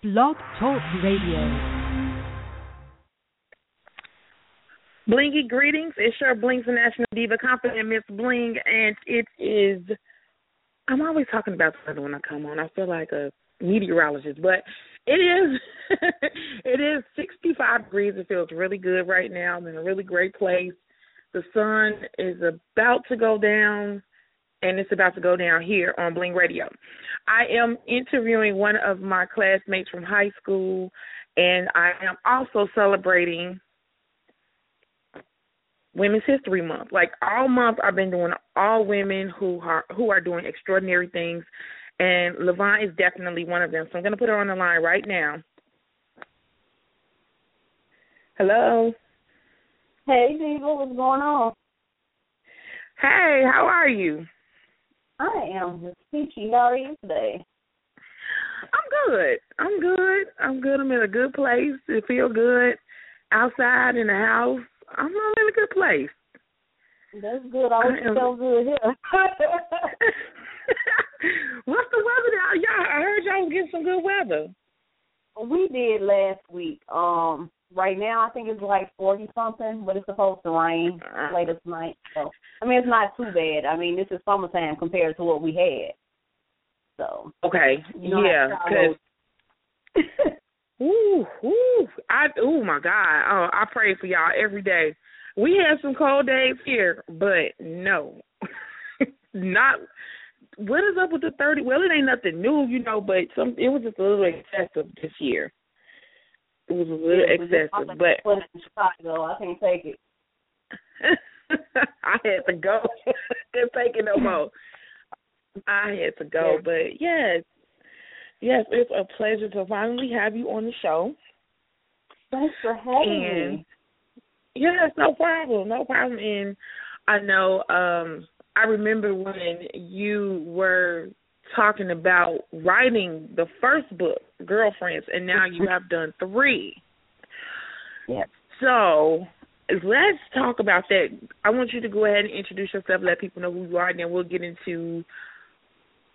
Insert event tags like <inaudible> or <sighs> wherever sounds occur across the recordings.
Blog Talk Radio. Blingy greetings. It's your Bling's National Diva Confident Miss Bling, and it is. I'm always talking about the weather when I come on. I feel like a meteorologist, but it is. <laughs> it is 65 degrees. It feels really good right now. I'm in a really great place. The sun is about to go down, and it's about to go down here on Bling Radio. I am interviewing one of my classmates from high school, and I am also celebrating Women's History Month. Like all month, I've been doing all women who are who are doing extraordinary things, and Le'Vonne is definitely one of them. So I'm going to put her on the line right now. Hello. Hey, Diva, what's going on? Hey, how are you? I am peachy. How are you today? I'm good. I'm good. I'm good. I'm in a good place. It feel good outside in the house. I'm in a good place. That's good. I wish it felt good here. <laughs> What's the weather now? Y'all, I heard y'all was getting some good weather. We did last week. Um, right now I think it's like forty something, but it's supposed to rain Uh-uh. later tonight. So I mean, it's not too bad. I mean, this is summertime compared to what we had. So Okay. you know yeah, how because <laughs> Ooh, ooh, I oh my God, oh, I pray for y'all every day. We had some cold days here, but no, <laughs> not. What is up with the thirty? Well, it ain't nothing new, you know, but some it was just a little excessive this year. It was a little Yeah, excessive, but put in Chicago, I can't take it. <laughs> I had to go. <laughs> Couldn't take it no <laughs> more. I had to go, Yeah. but yes, yes, it's a pleasure to finally have you on the show. Thanks for having And me. yes, no problem, no problem. And I know, um, I remember when you were talking about writing the first book, GurlFriends, and now you have done three. Yep. So let's talk about that. I want you to go ahead and introduce yourself, let people know who you are, and then we'll get into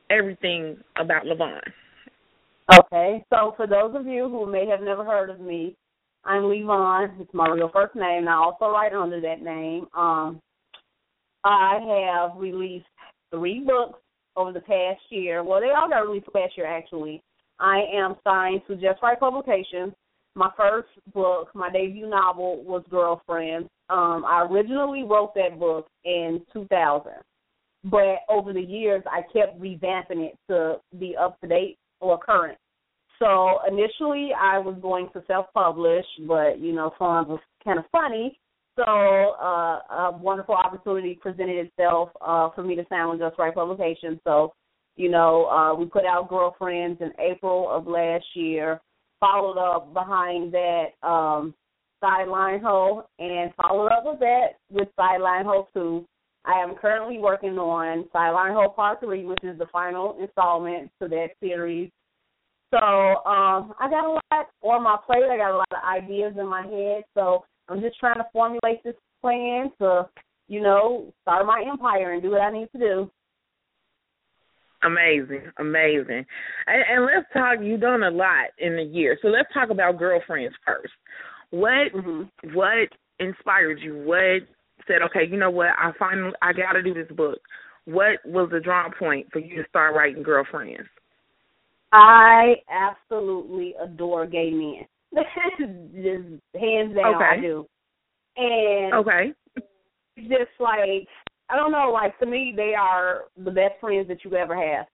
everything about Le'Vonne. Okay, so for those of you who may have never heard of me, I'm Le'Vonne. It's my real first name. and I also write under that name. Um, I have released three books over the past year. Well, they all got released last year, actually. I am signed to Just Right Publications. My first book, my debut novel, was GurlFriend. Um, I originally wrote that book in 2000, but over the years, I kept revamping it to be up to date or current. So initially, I was going to self-publish, but you know, funds was kind of funny. So uh, a wonderful opportunity presented itself uh, for me to sign with Just Right Publications. So, you know, uh, we put out GurlFriends in April of last year. Followed up behind that um, Sideline Hoe, and followed up with that with Sideline Hoe Two. I am currently working on Sideline Hoe Part Three, which is the final installment to that series. So um, I got a lot on my plate. I got a lot of ideas in my head. So I'm just trying to formulate this plan to, you know, start my empire and do what I need to do. Amazing, amazing. And, and let's talk. You've done a lot in a year, so let's talk about GurlFriends first. What Mm-hmm. what inspired you? What said, okay, you know what? I finally I got to do this book. What was the drawing point for you to start writing GurlFriends? I absolutely adore gay men. <laughs> just hands down, I Okay. do. And Okay. just like I don't know, like to me they are the best friends that you ever have.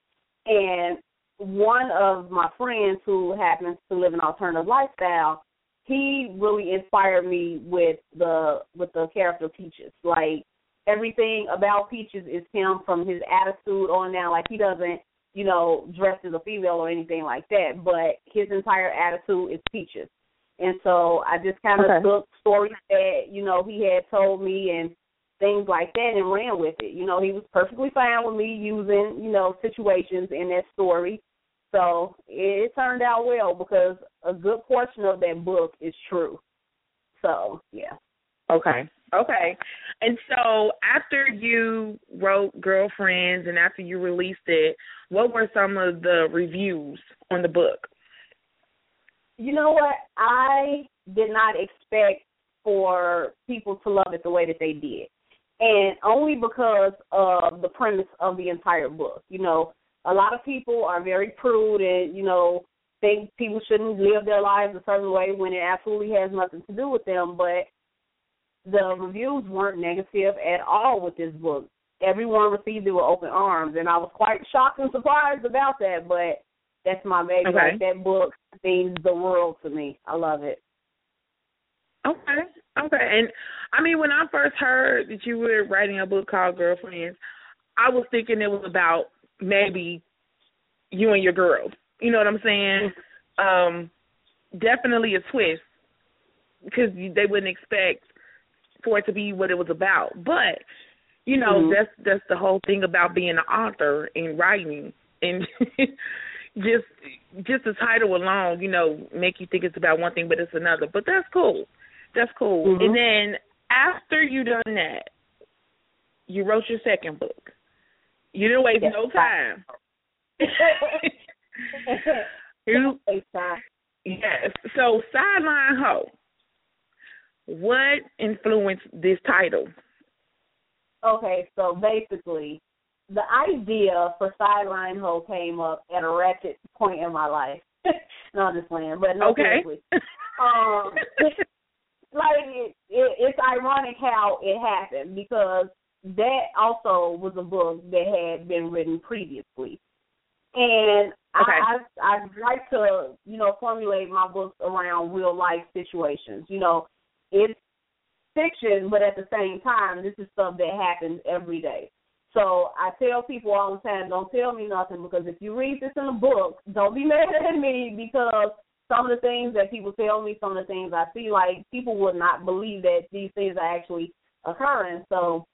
And one of my friends who happens to live an alternative lifestyle, he really inspired me with the with the character Peaches. Like everything about Peaches is him from his attitude on down. Like he doesn't you know, dressed as a female or anything like that. But his entire attitude is peaches. And so I just kind of Okay. took stories that, you know, he had told me and things like that and ran with it. You know, he was perfectly fine with me using, you know, situations in that story. So it, it turned out well because a good portion of that book is true. So, yeah. Okay. Okay. And so after you wrote GurlFriends and after you released it, what were some of the reviews on the book? You know what? I did not expect for people to love it the way that they did. And only because of the premise of the entire book. You know, a lot of people are very prude and, you know, think people shouldn't live their lives a certain way when it absolutely has nothing to do with them. But the reviews weren't negative at all with this book. Everyone received it with open arms, and I was quite shocked and surprised about that. But that's my baby. Okay. Like, that book means the world to me. I love it. Okay. Okay. And I mean when I first heard that you were writing a book called GurlFriends, I was thinking it was about maybe you and your girls. You know what I'm saying? Um definitely a twist because they wouldn't expect for it to be what it was about. But you know, Mhm. that's that's the whole thing about being an author and writing and <laughs> just just the title alone, you know, make you think it's about one thing but it's another. But that's cool. That's cool. Mhm. And then after you done that, you wrote your second book. You didn't waste Yes. no time. <laughs> <laughs> you yes. So sideline hoe. What influenced this title? Okay, so basically, the idea for Sideline Hoe came up at a ratchet point in my life. <laughs> no, I'm just playing, but no, Okay. Um, <laughs> like it, it, it's ironic how it happened because that also was a book that had been written previously, and Okay. I, I I like to you know formulate my books around real life situations. You know, it's fiction, but at the same time, this is stuff that happens every day. So I tell people all the time, don't tell me nothing because if you read this in a book, don't be <laughs> mad at me because some of the things that people tell me, some of the things I see, like people would not believe that these things are actually occurring. So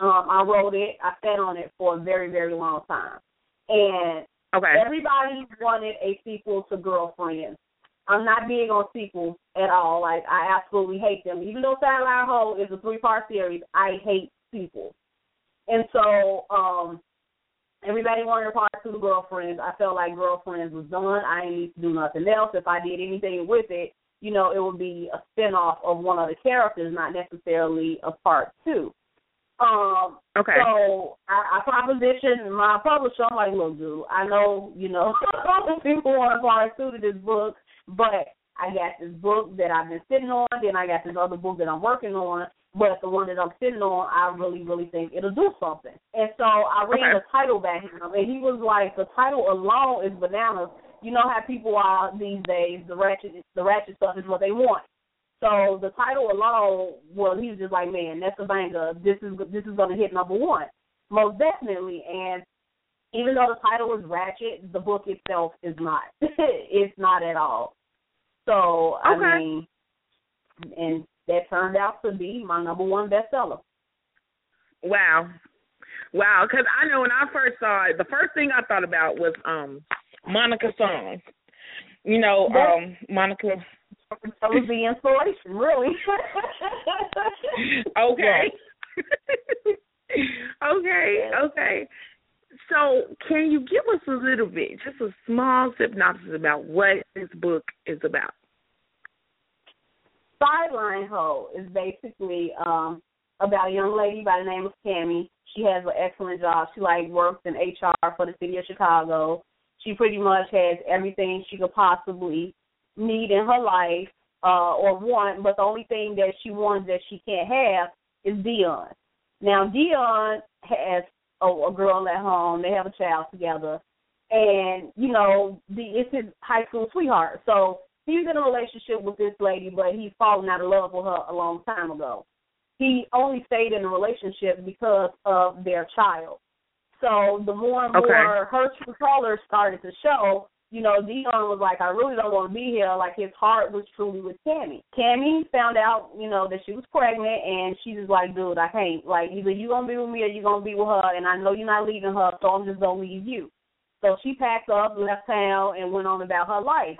um, I wrote it, I sat on it for a very, very long time. And Okay. Everybody wanted a sequel to GurlFriends. I'm not big on sequels at all. Like I absolutely hate them. Even though Sideline Hoe is a three part series, I hate sequels. And so, um, everybody wanted part two to GurlFriends. I felt like GurlFriends was done. I didn't need to do nothing else. If I did anything with it, you know, it would be a spin off of one of the characters, not necessarily a part two. Um, Okay. so I, I propositioned my publisher. I'm like, look, dude, I know, you know, <laughs> people want a part two to this book, but I got this book that I've been sitting on, then I got this other book that I'm working on. But the one that I'm sitting on, I really, really think it'll do something. And so I read Okay. the title back him, and he was like, the title alone is bananas. You know how people are these days. The ratchet, the ratchet stuff is what they want. So the title alone, well, he was just like, man, that's a banger. This is this is gonna hit number one, most definitely. And even though the title is ratchet, the book itself is not. <laughs> it's not at all. So I mean, and that turned out to be my number one bestseller. Wow. Wow, because I know when I first saw it, the first thing I thought about was um Monica's song. You know, um Monica That was the inspiration, really. <laughs> <laughs> Okay. okay, okay. So can you give us a little bit, just a small synopsis about what this book is about? Sideline Hoe is basically um about a young lady by the name of Tammy. She has an excellent job. She like works in HR for the city of Chicago. She pretty much has everything she could possibly need in her life uh or want, but the only thing that she wants that she can't have is Dion. Now Dion has a, a girl at home. They have a child together, and you know the it's his high school sweetheart. So he's in a relationship with this lady, but he's fallen out of love with her a long time ago. He only stayed in a relationship because of their child. So the more and Okay. more her true colors started to show, you know, Dion was like, I really don't want to be here. Like his heart was truly with Cammy. Cammy found out, you know, that she was pregnant, and she was like, dude, I can't. Like either you gonna be with me or you gonna be with her, and I know you're not leaving her, so I'm just gonna leave you. So she packed up, left town, and went on about her life.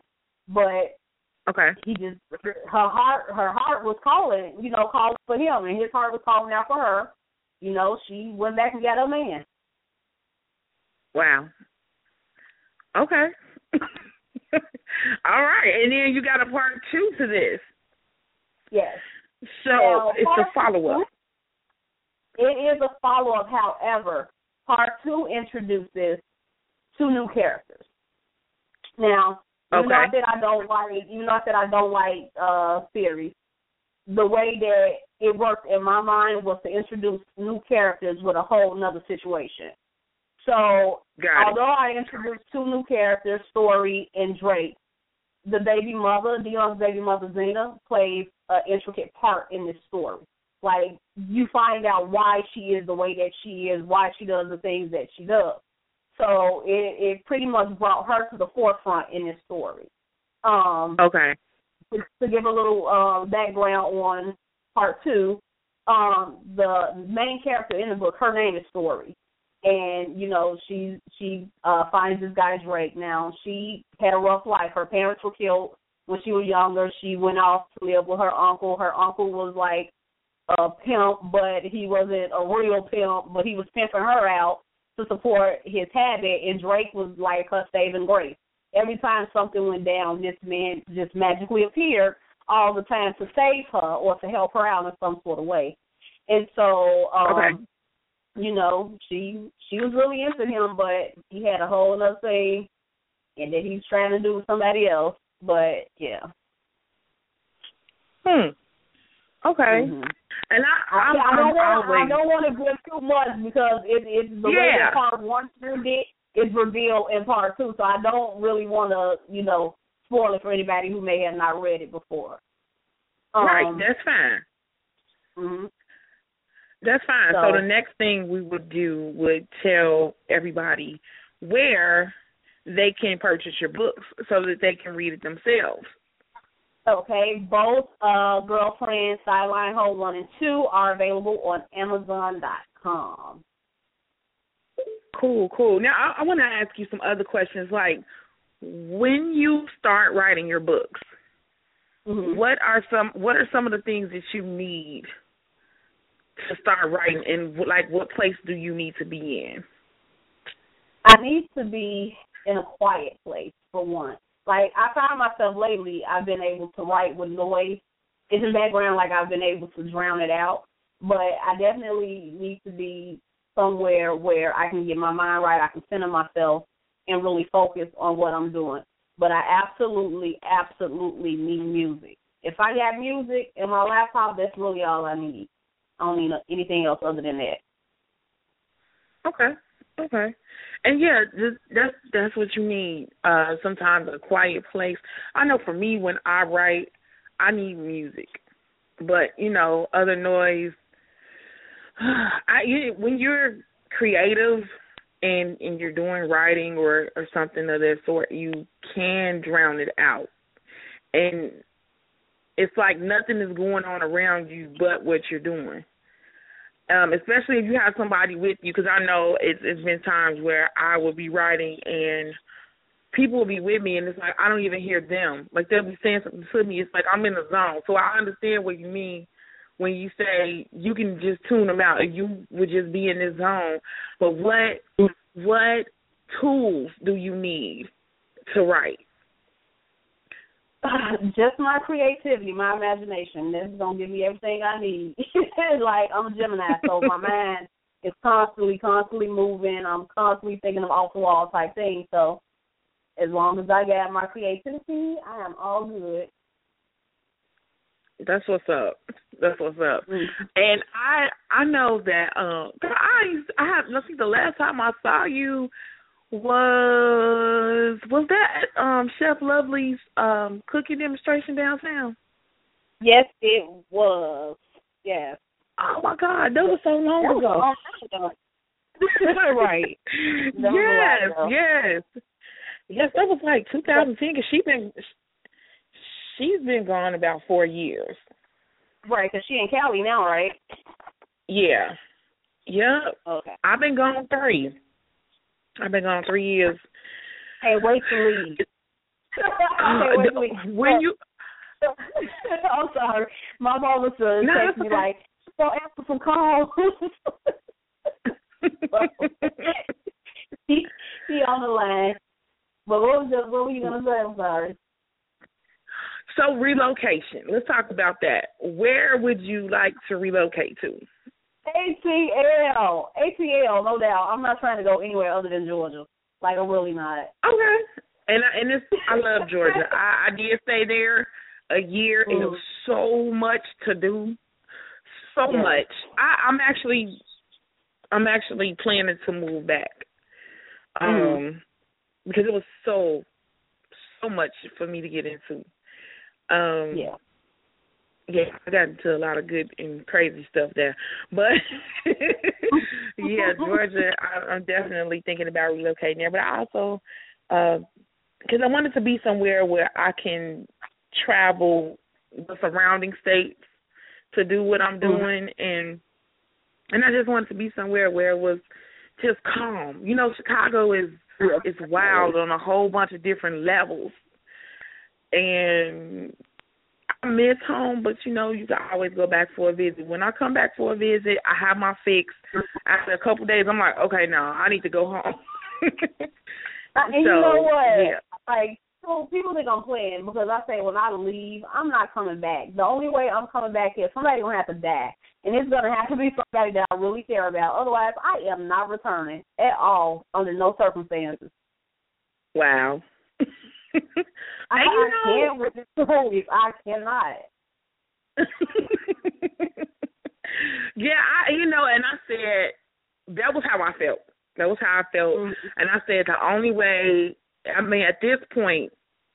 But Okay. he just her heart her heart was calling, you know, calling for him, and his heart was calling out for her. You know, she went back and got her man. Wow. Okay. <laughs> All right, and then you got a part two to this. Yes. So Now, it's a follow up. It is a follow up. However, part two introduces two new characters. Now, even Okay. not that I don't like, even not that I don't like uh series, the way that it worked in my mind was to introduce new characters with a whole nother situation. So although I introduced two new characters, Story and Drake, the baby mother, Dion's baby mother Zena, plays an intricate part in this story. Like you find out why she is the way that she is, why she does the things that she does. So it, it pretty much brought her to the forefront in this story. Um, Okay. to, to give a little uh, background on part two, um, the main character in the book, her name is Story, and you know she she uh, finds this guy Drake. Now she had a rough life. Her parents were killed when she was younger. She went off to live with her uncle. Her uncle was like a pimp, but he wasn't a real pimp, but he was pimping her out to support his habit. And Drake was like her saving grace every time something went down, this man just magically appeared all the time to save her or to help her out in some sort of way. And so, um, Okay. You know, she she was really into him, but he had a whole other thing, and that he's trying to do with somebody else. But yeah, Hmm. Okay. Mhm. And I, I, I'm, I don't I'm want I don't want to give too much because it, it's the way that part one ended it is revealed in part two, so I don't really want to you know spoil it for anybody who may have not read it before. Um, right. That's fine. mhm. That's fine. So, So- the next thing we would do would tell everybody where they can purchase your books so that they can read it themselves. Okay, both uh, GurlFriend Sideline Hoe 1 and 2 are available on Amazon.com. Cool, cool. Now I, I want to ask you some other questions. Like, when you start writing your books, Mhm. what are some what are some of the things that you need to start writing, and like what place do you need to be in? I need to be in a quiet place, for one. Like, I find myself lately, I've been able to write with noise in the background, like I've been able to drown it out. But I definitely need to be somewhere where I can get my mind right, I can center myself, and really focus on what I'm doing. But I absolutely, absolutely need music. If I got music in my laptop, that's really all I need. Need anything else other than that. Okay. Okay. And yeah, that's that's what you need. Uh sometimes a quiet place. I know for me when I write, I need music. But, you know, other noise <sighs> I you, when you're creative and and you're doing writing or or something of that sort, you can drown it out. And it's like nothing is going on around you but what you're doing um, especially if you have somebody with you, because I know it's it's been times where I will be writing and people will be with me, and it's like I don't even hear them. Like they'll be saying something to me. It's like I'm in the zone. So I understand what you mean when you say you can just tune them out. If you would just be in this zone, but what what tools do you need to write? <laughs> just my creativity, my imagination. This is gonna give me everything I need. <laughs> like I'm a Gemini, so my <laughs> mind is constantly, constantly moving. I'm constantly thinking of off the wall type things. So as long as I got my creativity, I am all good. That's what's up. That's what's up. Mm. And I I know that um I I have let's see the last time I saw you was was that um Chef Lovely's um cookie demonstration downtown? Yes, it was. Yes. Oh my God, that was so long That was ago. long time ago. <laughs> right. <laughs> That yes, ago. yes, yes. That was like 2010. Cause she been she's been gone about four years. Right, because she in Cali now, right? Yeah, yep. Okay. I've been gone three. I've been gone three years. Hey, wait to leave. <laughs> Uh, okay, wait, wait. when you <laughs> I'm sorry. My mom was to No, text me like, "Don't answer some calls." <laughs> he he on the line. But what was the, what were you gonna say? I'm sorry. so relocation. Let's talk about that. Where would you like to relocate to? ATL, ATL, no doubt. I'm not trying to go anywhere other than Georgia. Like I'm really not. Okay. And I, and it's I love Georgia. I, I did stay there a year and it was so much to do. So Yeah. much. I, I'm actually I'm actually planning to move back. Um Mhm. because it was so so much for me to get into. Um Yeah. Yeah, I got into a lot of good and crazy stuff there. But <laughs> yeah, <laughs> Georgia, I, I'm definitely thinking about relocating there. But I also, uh, because I wanted to be somewhere where I can travel the surrounding states to do what I'm mm-hmm. doing, and and I just wanted to be somewhere where it was just calm. You know, Chicago is is wild on a whole bunch of different levels, and I miss home, but you know, you can always go back for a visit. When I come back for a visit, I have my fix. After a couple of days, I'm like, okay, no, I need to go home. <laughs> And you know what? yeah. Like, so people think I'm playing because I say when I leave, I'm not coming back. The only way I'm coming back is somebody gonna have to die, and it's gonna have to be somebody that I really care about. Otherwise, I am not returning at all under no circumstances. wow. I, I know- can't with this stories. I cannot. <laughs> yeah, I you know, and I said that was how I felt. That was how I felt, and I said the only way. I mean, at this point,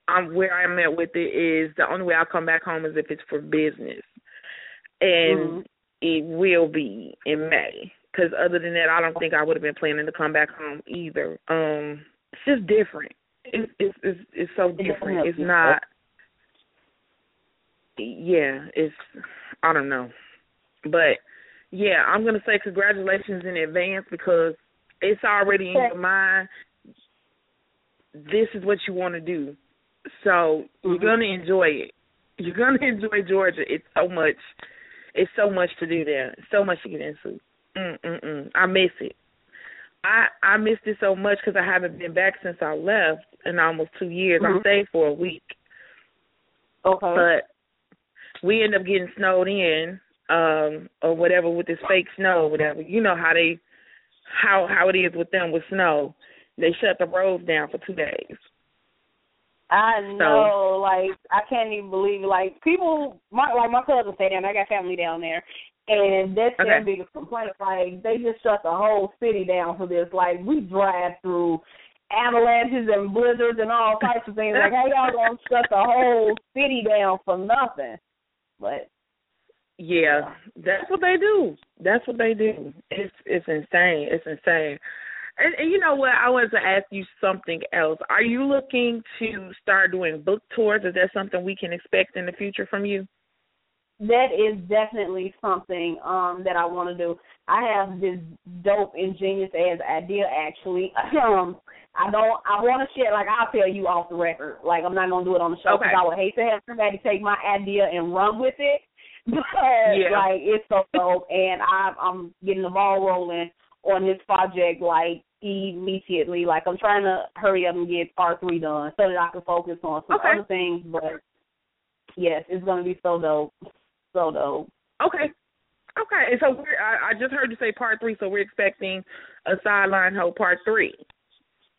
I'm where I'm at with it is the only way I'll come back home is if it's for business, and Mhm. it will be in May. Because other than that, I don't think I would have been planning to come back home either. Um, it's just different. It's it's it's, it's so different. It's not. Yeah, it's I don't know, but yeah, I'm gonna say congratulations in advance because it's already in your mind. This is what you want to do, so you're Mhm. gonna enjoy it. You're gonna <laughs> enjoy Georgia. It's so much. It's so much to do there. So much to get into. Mm mm mm. I miss it. I I missed it so much because I haven't been back since I left in almost two years. I Mhm. stayed for a week, Okay. but we end up getting snowed in, um, or whatever with this fake snow, whatever. You know how they, how how it is with them with snow. They shut the roads down for two days. I know, like I can't even believe. Like people, my like my cousin stay down. I got family down there, and that's their Okay. biggest complaint. Like they just shut the whole city down for this. Like we drive through avalanches and blizzards and all types of things. Like how y'all gonna <laughs> shut the whole city down for nothing? But Yeah, that's what they do. That's what they do. It's it's insane. It's insane. And, and you know what? I wanted to ask you something else. Are you looking to start doing book tours? Is that something we can expect in the future from you? That is definitely something um that I want to do. I have this dope, ingenious ass idea. Actually, <laughs> um, I don't. I want to share. Like I'll tell you off the record. Like I'm not gonna do it on the show because Okay. I would hate to have somebody take my idea and run with it. <laughs> But Yeah. like it's so dope, and I'm I'm getting the ball rolling on this project like immediately. Like I'm trying to hurry up and get part three done so that I can focus on some Okay. other things. But yes, it's gonna be so dope, so dope. Okay. Okay. And so we're, I, I just heard you say part three, so we're expecting a sideline hoe part three.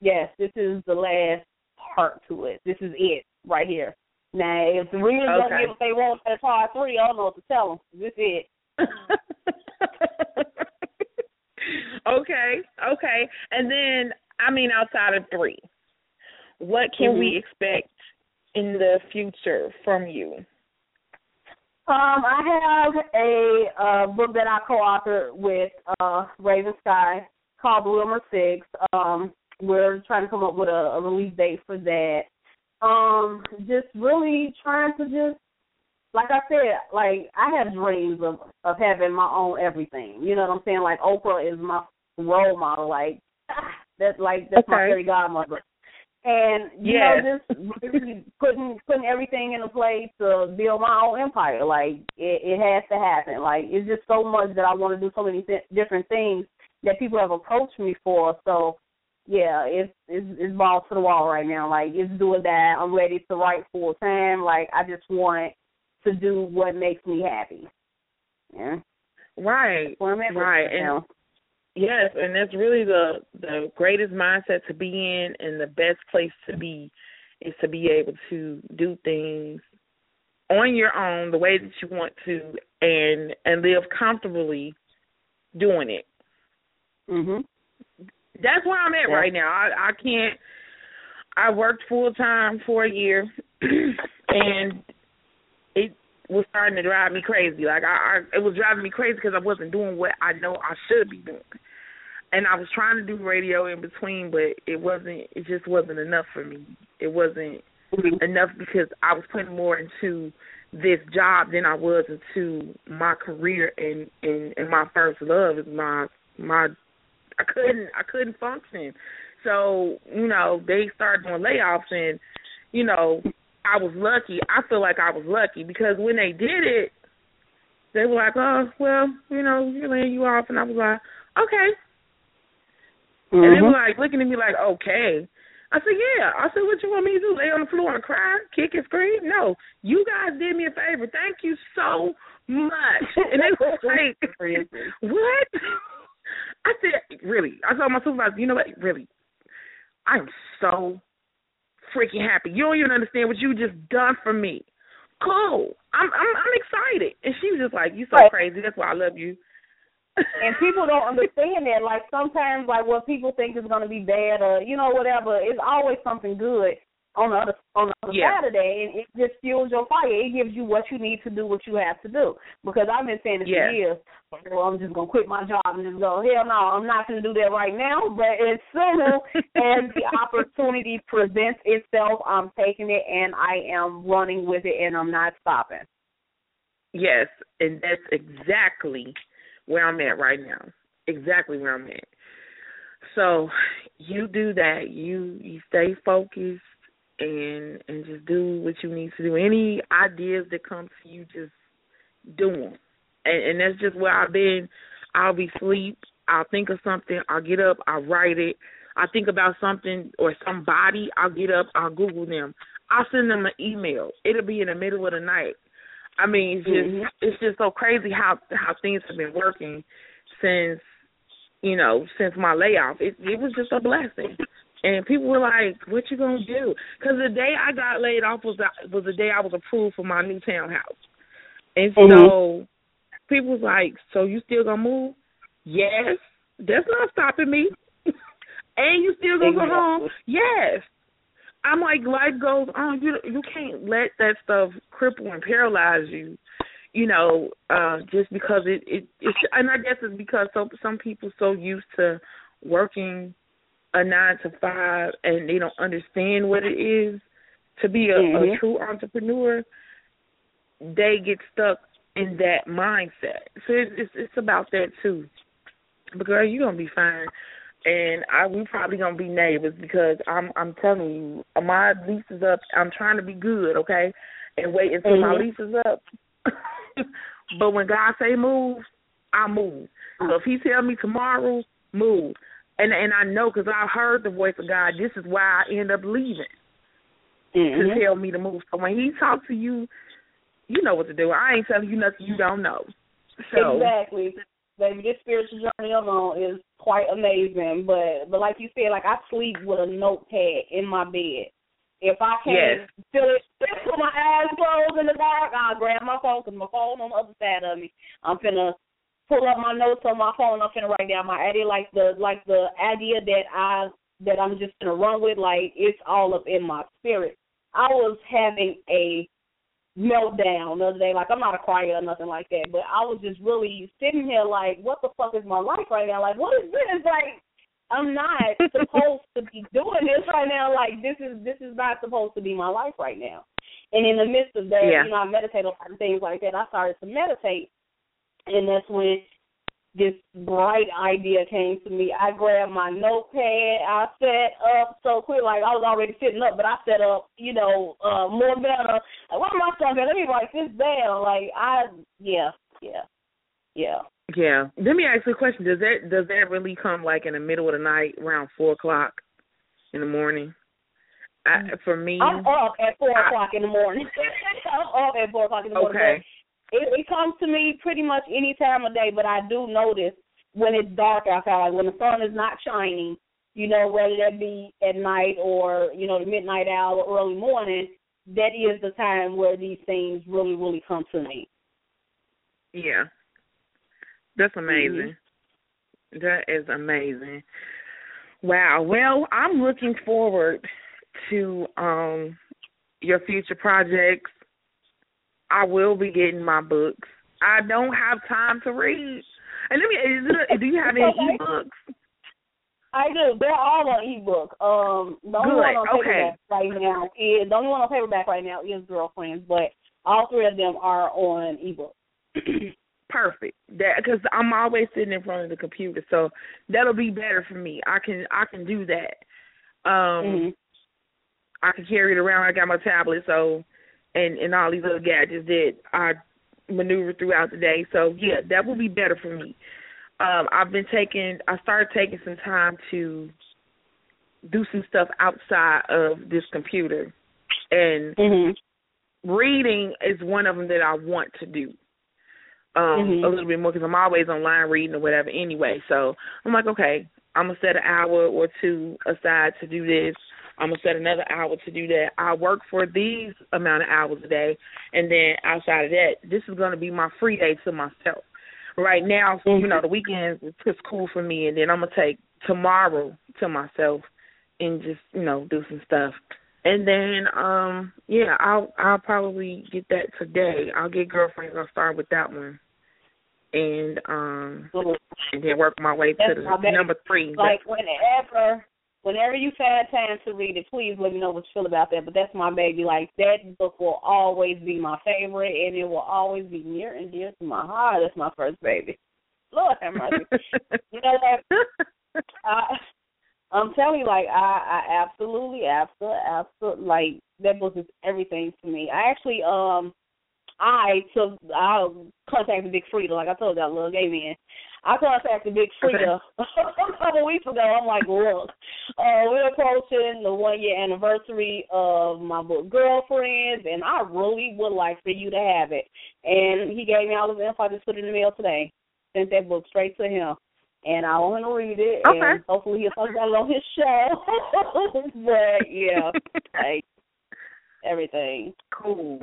Yes, this is the last part to it. This is it right here. Now, if the readers don't Okay. get what they want at part three, I don't know what to tell them. This is it. <laughs> okay. Okay. And then, I mean, outside of three, what can we mm-hmm. expect in the future from you? Um, I have a uh, book that I co-authored with uh, Raven Sky. called Bloomer Six. Um, we're trying to come up with a, a release date for that. Um, just really trying to just like I said, like I have dreams of of having my own everything. You know what I'm saying? Like Oprah is my role model. Like <laughs> that's like that's okay. my fairy godmother. And you yes. know, just really putting putting everything into place to build my own empire. Like it, it has to happen. Like it's just so much that I want to do so many th- different things that people have approached me for. So yeah, it's it's it's balls to the wall right now. Like it's doing that. I'm ready to write full time. Like I just want to do what makes me happy. Yeah. Right. Right. And yes, and that's really the the greatest mindset to be in and the best place to be is to be able to do things on your own the way that you want to and and live comfortably doing it. Mhm. That's where I'm at yeah. right now. I I can't I worked full time for a year <clears throat> and it was starting to drive me crazy. Like I, I it was driving me crazy because I wasn't doing what I know I should be doing. And I was trying to do radio in between, but it wasn't. It just wasn't enough for me. It wasn't mm-hmm. enough because I was putting more into this job than I was into my career and and, and my first love is my my. I couldn't I couldn't function. So you know they started doing layoffs and you know I was lucky. I feel like I was lucky because when they did it, they were like, "Oh, well, you know, we're laying you off," and I was like, "Okay." Mm-hmm. And they were like looking at me like, "Okay." I said, "Yeah." I said, "What you want me to do? Lay on the floor and cry, kick and scream?" No, you guys did me a favor. Thank you so much. <laughs> And they were like, "What?" I said, "Really?" I told my supervisor, "You know what? Really, I am so freaking happy. You don't even understand what you just done for me. Cool. I'm I'm I'm excited. And she was just like, You so right. crazy, that's why I love you. And people don't understand that. Like sometimes like what people think is gonna be bad or, you know, whatever, it's always something good on the other on the other yeah. side of that and it just fuels your fire. It gives you what you need to do what you have to do. Because I've been saying it yeah. for years. Well, I'm just gonna quit my job and just go, Hell no, I'm not gonna do that right now. But as soon <laughs> as the opportunity presents itself, I'm taking it and I am running with it and I'm not stopping. Yes, and that's exactly where I'm at right now. Exactly where I'm at. So you do that. You you stay focused and and just do what you need to do. Any ideas that come to you, just do them. And, and that's just where I've been. I'll be asleep. I'll think of something. I'll get up. I'll write it. I think about something or somebody. I'll get up. I'll Google them. I'll send them an email. It'll be in the middle of the night. I mean, it's just mm-hmm. it's just so crazy how how things have been working since you know since my layoff. It it was just a blessing. And people were like, "What you gonna do?" Because the day I got laid off was the, was the day I was approved for my new townhouse, and so mm-hmm. people was like, "So you still gonna move?" Yes, that's not stopping me. <laughs> and you still gonna go home? Yes. I'm like, life goes on. You you can't let that stuff cripple and paralyze you. You know, uh, just because it it, it and I guess it's because so some people so used to working a nine to five and they don't understand what it is to be a, mm-hmm. a true entrepreneur, they get stuck in that mindset. So it's it's, it's about that too. But girl, you're gonna be fine. And I we probably gonna be neighbors because I'm I'm telling you, my lease is up. I'm trying to be good, okay? And wait until mm-hmm. my lease is up. <laughs> but when God say move, I move. So if He tell me tomorrow, move and and I know because I heard the voice of God. This is why I end up leaving mm-hmm. to tell me to move. So when He talks to you, you know what to do. I ain't telling you nothing you don't know. So exactly, baby. This spiritual journey alone is quite amazing. But but like you said, like I sleep with a notepad in my bed. If I can't yes. feel it with my eyes closed in the dark, I'll grab my phone because my phone on the other side of me. I'm finna pull up my notes on my phone. I'm finna write down my idea, like the like the idea that I that I'm just gonna run with. Like it's all up in my spirit. I was having a meltdown the other day. Like I'm not a crier or nothing like that, but I was just really sitting here like, what the fuck is my life right now? Like what is this? Like I'm not <laughs> supposed to be doing this right now. Like this is this is not supposed to be my life right now. And in the midst of that, Yeah. you know, I meditate on things like that. I started to meditate, and that's when this bright idea came to me. I grabbed my notepad. I set up so quick, like I was already sitting up, but I set up, you know, uh more better. Like, what am I talking? About? Let me write this down. Like I, yeah, yeah, yeah. Yeah. Let me ask you a question. Does that does that really come like in the middle of the night, around four o'clock in the morning? I, for me, I'm up at four I- o'clock in the morning. <laughs> I'm up at four o'clock in the morning. okay. It, it comes to me pretty much any time of day, but I do notice when it's dark outside, when the sun is not shining, you know, whether that be at night or, you know, the midnight hour or early morning, that is the time where these things really, really come to me. Yeah. That's amazing. That is amazing. Wow. Well, I'm looking forward to um your future projects. I will be getting my books. I don't have time to read. And let me it, do you have any Okay. <laughs> ebooks? I do. They're all on ebook. Um, the only Good. one on Okay. paperback right now is the only one on paperback right now is GurlFriends, but all three of them are on ebook. <clears throat> Perfect. That because I'm always sitting in front of the computer, so that'll be better for me. I can I can do that. Um Mhm. I can carry it around. I got my tablet, so and and all these other gadgets that I maneuver throughout the day. So yeah, that will be better for me. Um, I've been taking. I started taking some time to do some stuff outside of this computer, and Mhm. reading is one of them that I want to do. Um, Mhm. a little bit more because I'm always online reading or whatever anyway. So I'm like, okay, I'm gonna set an hour or two aside to do this. I'm gonna set another hour to do that. I work for these amount of hours a day, and then outside of that, this is gonna be my free day to myself. Right now, you know, the weekends it's just cool for me, and then I'm gonna take tomorrow to myself and just you know do some stuff. And then um yeah, I'll I'll probably get that today. I'll get GurlFriends. I'll start with that one. And um and then work my way to That's the number three. Like whenever, whenever you find time to read it, please let me know what you feel about that. But that's my baby. Like that book will always be my favorite, and it will always be near and dear to my heart. That's my first baby. Lord have mercy. <laughs> you know what? I, I'm telling you, like I, I absolutely, absolutely, absolutely, like that book is everything to me. I actually, um, I took, I contacted Big Freedia, like I told that little gay man. I contacted Big Freedia a couple weeks ago. I'm like, look, uh, we're approaching the one year anniversary of my book GurlFriends, and I really would like for you to have it. And he gave me all the info. I just put it in the mail today. Sent that book straight to him and I want to read it. Okay. And hopefully he'll talk about it on his show. <laughs> but yeah, <laughs> like everything. Cool.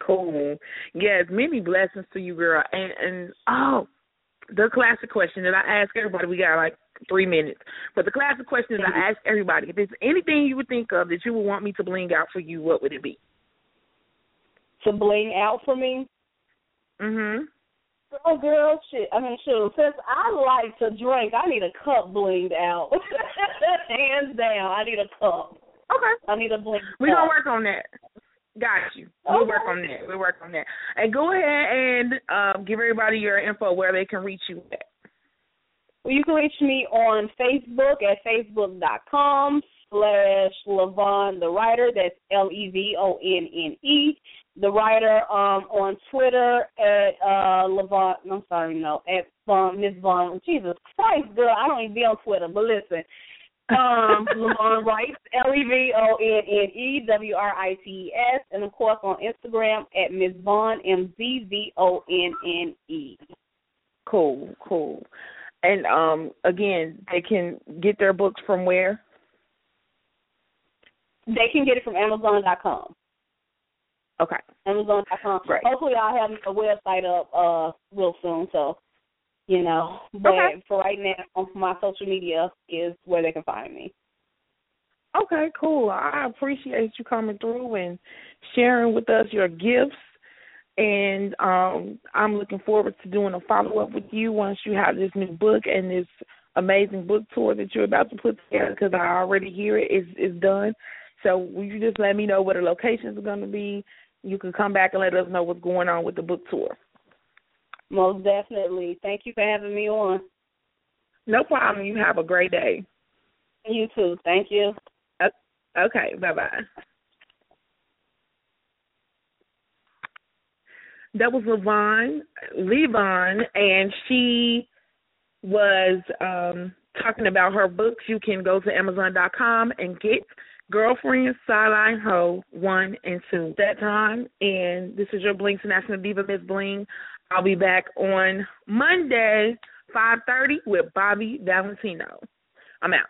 Cool. Yes, many blessings to you, girl. And and oh, the classic question that I ask everybody, we got like three minutes. But the classic question that I ask everybody, if there's anything you would think of that you would want me to bling out for you, what would it be? To bling out for me. Mhm. Oh girl, shit. I mean, shoot. Since I like to drink, I need a cup blinged out. <laughs> Hands down, I need a cup. Okay. I need a bling. We're gonna work on that. Got you. We'll Okay. work on that. We'll work on that. And go ahead and um, give everybody your info where they can reach you at. Well, you can reach me on Facebook at facebook.com slash Levon the writer. That's L E V O N N E. The writer um on Twitter at uh Levon I'm sorry, no, at Von MzVonne. Jesus Christ, girl, I don't even be on Twitter, but listen. Um Levon writes L E V O N N E W R I T E S and of course on Instagram at Miss Vaughn M Z V O N N E. Cool, cool. And um again, they can get their books from where? They can get it from Amazon.com. Okay. Amazon.com. Right. Hopefully, I'll have a website up uh real soon. So, you know, but Okay. for right now, my social media is where they can find me. Okay, cool. I appreciate you coming through and sharing with us your gifts. And um I'm looking forward to doing a follow up with you once you have this new book and this amazing book tour that you're about to put together because I already hear it is is done. So will you just let me know where the locations are going to be? You can come back and let us know what's going on with the book tour. Most definitely. Thank you for having me on. No problem. You have a great day. You too. Thank you. Okay. Bye bye. That was Le'Vonne, Le'Vonne, and she was um talking about her books. You can go to Amazon.com and get GurlFriend Sideline Hoe one and two. That time, and this is your Bling's National Diva Miss Bling. I'll be back on Monday, five thirty, with Bobby Valentino. I'm out.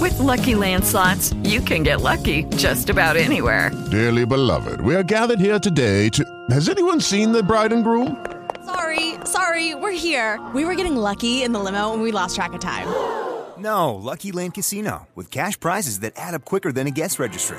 With Lucky Land slots, you can get lucky just about anywhere. Dearly beloved, we are gathered here today to. Has anyone seen the bride and groom? Sorry, sorry, we're here. We were getting lucky in the limo and we lost track of time. No, Lucky Land Casino, with cash prizes that add up quicker than a guest registry.